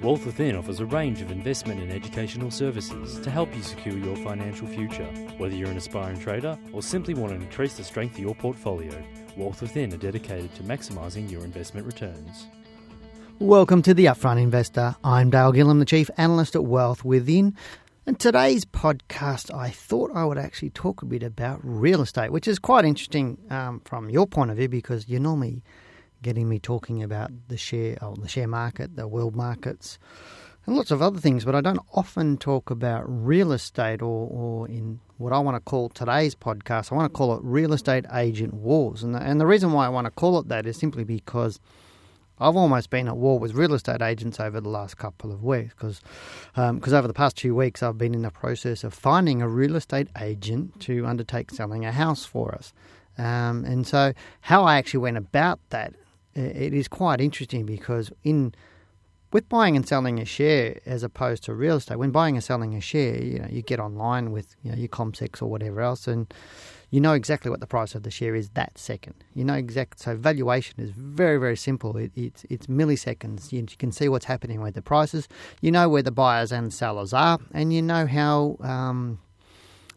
Wealth Within offers a range of investment and educational services to help you secure your financial future. Whether you're an aspiring trader or simply want to increase the strength of your portfolio, Wealth Within are dedicated to maximising your investment returns. Welcome to the Upfront Investor. I'm Dale Gillham, the Chief Analyst at Wealth Within. And today's podcast, I thought I would actually talk a bit about real estate, which is quite interesting um, from your point of view because you're normally getting me talking about the share, oh, the share market, the world markets, and lots of other things. But I don't often talk about real estate, or, or in what I want to call today's podcast, I want to call it real estate agent wars. And the, and the reason why I want to call it that is simply because I've almost been at war with real estate agents over the last couple of weeks because um, cause over the past two weeks I've been in the process of finding a real estate agent to undertake selling a house for us. Um, and so, how I actually went about that, it is quite interesting because in with buying and selling a share as opposed to real estate, when buying and selling a share, you know, you get online with you know, your CommSec or whatever else, and you know exactly what the price of the share is that second. You know exact. So valuation is very very simple. It, it's it's milliseconds. You, you, can see what's happening with the prices. You know where the buyers and sellers are, and you know how. Um,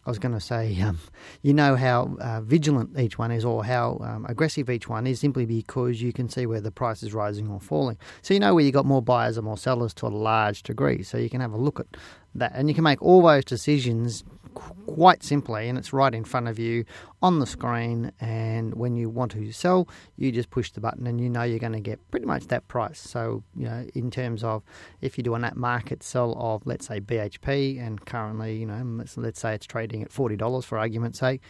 I was going to say, um, you know how uh, vigilant each one is, or how um, aggressive each one is, simply because you can see where the price is rising or falling. So you know where you've got more buyers or more sellers to a large degree. So you can have a look at that, and you can make all those decisions quite simply, and it's right in front of you on the screen. And when you want to sell, you just push the button, and you know you're going to get pretty much that price. So, you know, in terms of if you do a net market sell of, let's say, BHP, and currently, you know, let's, let's say it's trading at $40 for argument's sake,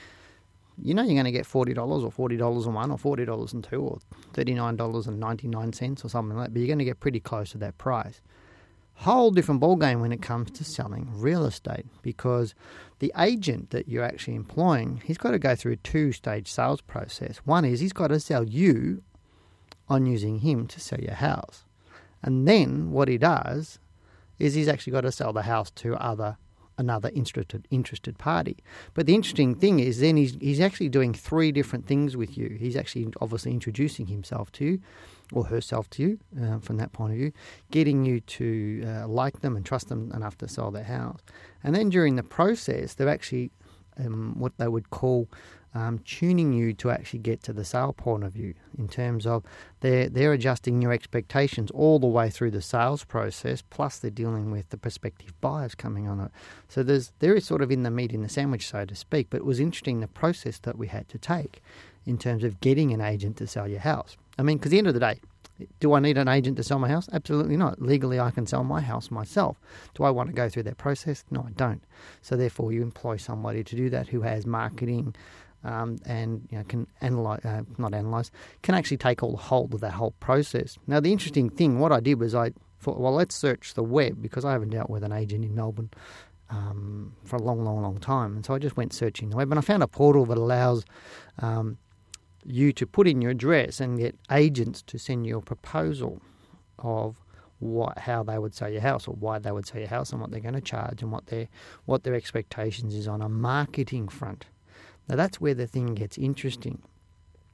you know you're going to get $40 or $40 and one or $40 and two or $39.99 or something like that, but you're going to get pretty close to that price whole different ballgame when it comes to selling real estate because the agent that you're actually employing, he's got to go through a two stage sales process. One is he's got to sell you on using him to sell your house. And then what he does is he's actually got to sell the house to other another interested interested party. But the interesting thing is then he's he's actually doing three different things with you. He's actually obviously introducing himself to you or herself to you uh, from that point of view, getting you to uh, like them and trust them enough to sell their house. And then during the process, they're actually um, what they would call um, tuning you to actually get to the sale point of view in terms of they're, they're adjusting your expectations all the way through the sales process, plus they're dealing with the prospective buyers coming on it. So there's there is sort of in the meat in the sandwich, so to speak. But it was interesting the process that we had to take in terms of getting an agent to sell your house. I mean, because the end of the day, do I need an agent to sell my house? Absolutely not. Legally, I can sell my house myself. Do I want to go through that process? No, I don't. So therefore, you employ somebody to do that who has marketing um, and you know, can analyze, uh, not analyze, can actually take all the hold of that whole process. Now, the interesting thing, what I did was I thought, well, let's search the web because I haven't dealt with an agent in Melbourne um, for a long, long, long time. And so I just went searching the web and I found a portal that allows um, you to put in your address and get agents to send you a proposal of what how they would sell your house or why they would sell your house and what they're going to charge and what their what their expectations is on a marketing front. Now that's where the thing gets interesting.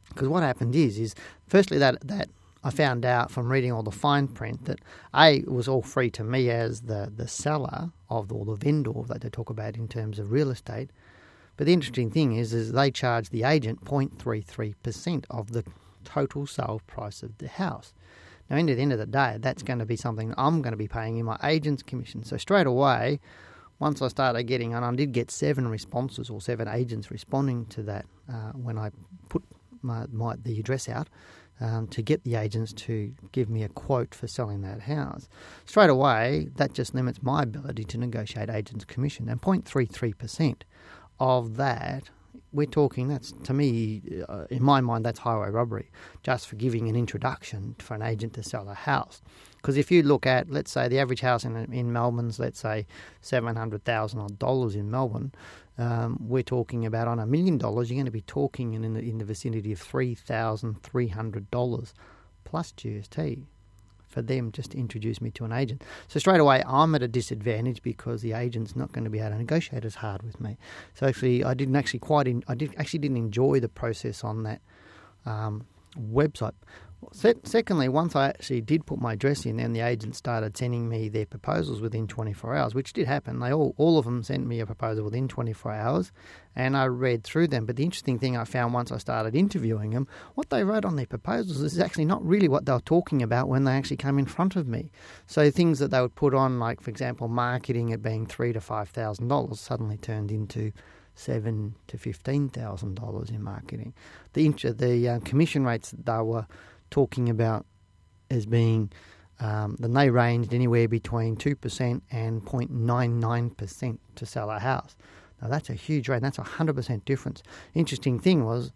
Because what happened is, is firstly that that I found out from reading all the fine print that a it was all free to me as the the seller of the, or the vendor that they talk about in terms of real estate. But the interesting thing is, is they charge the agent 0.33% of the total sale price of the house. Now, at the end of the day, that's going to be something I'm going to be paying in my agent's commission. So straight away, once I started getting, and I did get seven responses or seven agents responding to that uh, when I put my, my, the address out um, to get the agents to give me a quote for selling that house. Straight away, that just limits my ability to negotiate agents' commission. And 0.33% of that we're talking that's to me uh, in my mind that's highway robbery just for giving an introduction for an agent to sell a house. Because if you look at let's say the average house in in Melbourne's let's say seven hundred thousand dollars in Melbourne um, we're talking about on a million dollars you're going to be talking in, in the, in the vicinity of three thousand three hundred dollars plus GST for them just to introduce me to an agent. So straight away, I'm at a disadvantage because the agent's not going to be able to negotiate as hard with me. So actually, I didn't actually quite, in, I did actually didn't enjoy the process on that um, website. Se- secondly, once I actually did put my address in, then the agent started sending me their proposals within 24 hours, which did happen. They all, all of them sent me a proposal within 24 hours, and I read through them. But the interesting thing I found once I started interviewing them, what they wrote on their proposals is actually not really what they were talking about when they actually came in front of me. So things that they would put on, like for example, marketing at being three to five thousand dollars, suddenly turned into seven to fifteen thousand dollars in marketing. The the uh, commission rates that they were talking about as being um, then they ranged anywhere between 2% and 0.99% to sell a house. Now that's a huge rate, that's a 100% difference. Interesting thing was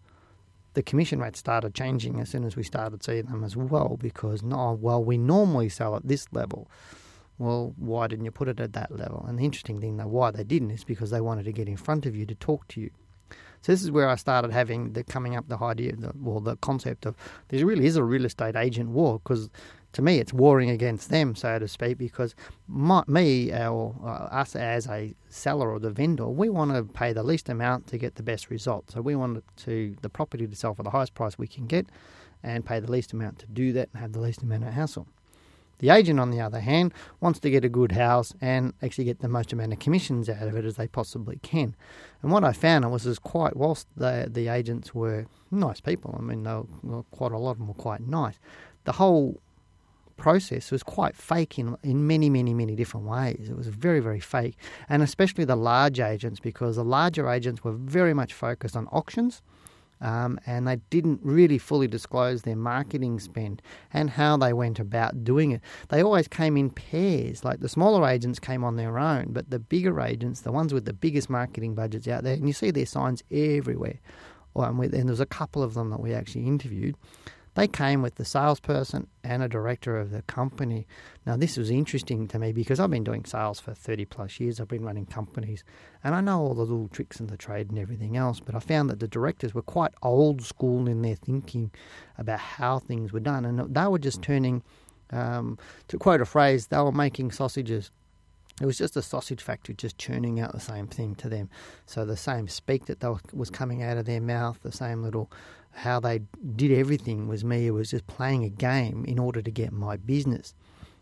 the commission rate started changing as soon as we started seeing them as well because, no, well, we normally sell at this level. Well, why didn't you put it at that level? And the interesting thing, though, why they didn't is because they wanted to get in front of you to talk to you. So this is where I started having the coming up the idea, the, well, the concept of there really is a real estate agent war because to me it's warring against them, so to speak, because my, me or uh, us as a seller or the vendor, we want to pay the least amount to get the best result. So we want to the property to sell for the highest price we can get, and pay the least amount to do that and have the least amount of hassle. The agent, on the other hand, wants to get a good house and actually get the most amount of commissions out of it as they possibly can. And what I found was is quite whilst the the agents were nice people, I mean, they were, quite a lot of them were quite nice. The whole process was quite fake in in many many many different ways. It was very very fake, and especially the large agents because the larger agents were very much focused on auctions um, and they didn't really fully disclose their marketing spend and how they went about doing it. They always came in pairs, like the smaller agents came on their own, but the bigger agents, the ones with the biggest marketing budgets out there, and you see their signs everywhere. and there was a couple of them that we actually interviewed. They came with the salesperson and a director of the company. Now, this was interesting to me because I've been doing sales for 30 plus years. I've been running companies and I know all the little tricks in the trade and everything else. But I found that the directors were quite old school in their thinking about how things were done. And they were just turning, um, to quote a phrase, they were making sausages it was just a sausage factory just churning out the same thing to them. So the same speak that was coming out of their mouth, the same little how they did everything was me. It was just playing a game in order to get my business.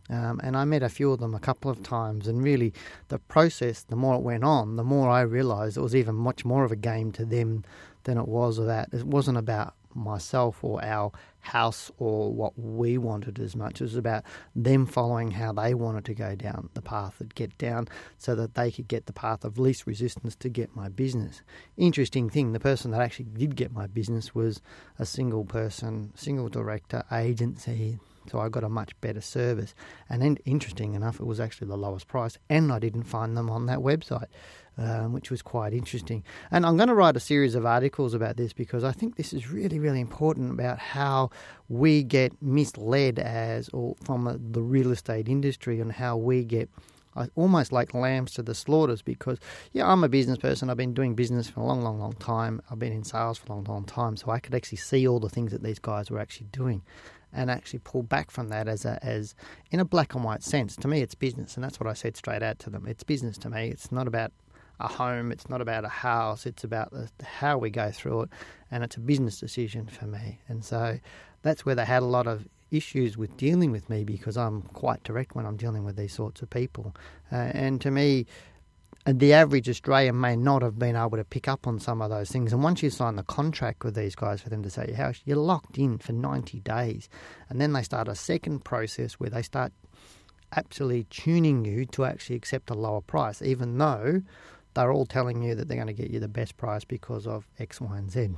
Um, and I met a few of them a couple of times, and really, the process, the more it went on, the more I realised it was even much more of a game to them than it was that. It wasn't about myself or our house or what we wanted as much. It was about them following how they wanted to go down the path that get down so that they could get the path of least resistance to get my business. Interesting thing, the person that actually did get my business was a single person, single director agency. So I got a much better service. And then, interesting enough, it was actually the lowest price, and I didn't find them on that website um, which was quite interesting. And I'm going to write a series of articles about this because I think this is really, really important about how we get misled as or from a, the real estate industry and how we get uh, almost like lambs to the slaughters because yeah I'm a business person I've been doing business for a long long long time I've been in sales for a long long time so I could actually see all the things that these guys were actually doing and actually pull back from that as a, as in a black and white sense to me it's business and that's what I said straight out to them it's business to me it's not about a home. It's not about a house. It's about the, how we go through it, and it's a business decision for me. And so that's where they had a lot of issues with dealing with me because I'm quite direct when I'm dealing with these sorts of people. Uh, and to me, the average Australian may not have been able to pick up on some of those things. And once you sign the contract with these guys for them to sell your house, you're locked in for 90 days. And then they start a second process where they start absolutely tuning you to actually accept a lower price, even though they're all telling you that they're going to get you the best price because of X, Y, and Z.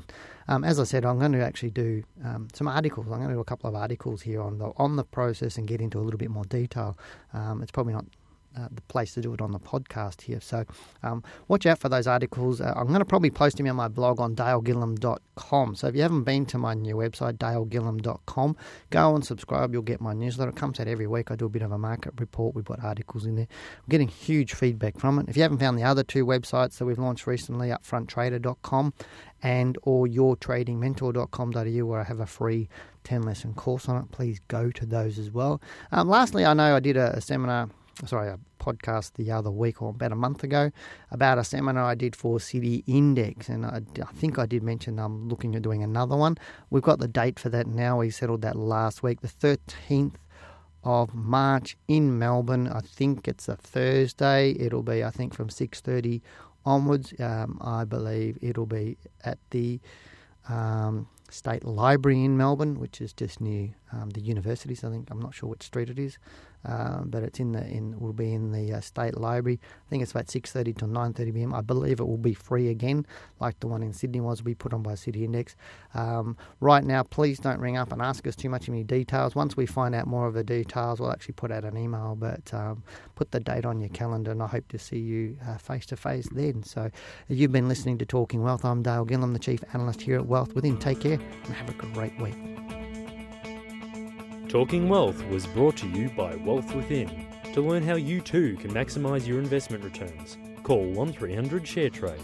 Um, as I said, I'm going to actually do um, some articles. I'm going to do a couple of articles here on the on the process and get into a little bit more detail. Um, it's probably not uh, the place to do it on the podcast here. So um, watch out for those articles. Uh, I'm going to probably post them on my blog on dalegillham.com. So if you haven't been to my new website, dalegillham.com, go and subscribe. You'll get my newsletter. It comes out every week. I do a bit of a market report. We've got articles in there. I'm getting huge feedback from it. If you haven't found the other two websites that we've launched recently, upfronttrader.com and or yourtradingmentor.com.au where I have a free 10 lesson course on it. Please go to those as well. Um, lastly, I know I did a, a seminar sorry, a podcast the other week or about a month ago about a seminar I did for City Index, and I, I think I did mention I'm looking at doing another one. We've got the date for that now. We settled that last week, the 13th of March in Melbourne. I think it's a Thursday. It'll be, I think, from 6:30 onwards. Um, I believe it'll be at the um, State Library in Melbourne, which is just near um, the universities. I think I'm not sure which street it is, um, but it's in the in will be in the uh, State Library. I think it's about 6:30 to 9:30 p.m. I believe it will be free again, like the one in Sydney was. Be put on by City Index. Um, right now, please don't ring up and ask us too much any details. Once we find out more of the details, we'll actually put out an email. But um, put the date on your calendar, and I hope to see you face to face then. So, you've been listening to Talking Wealth. I'm Dale Gillham, the Chief Analyst here at Wealth Within. Take care and have a great week. Talking Wealth was brought to you by Wealth Within. To learn how you too can maximise your investment returns, call 1300 ShareTrade.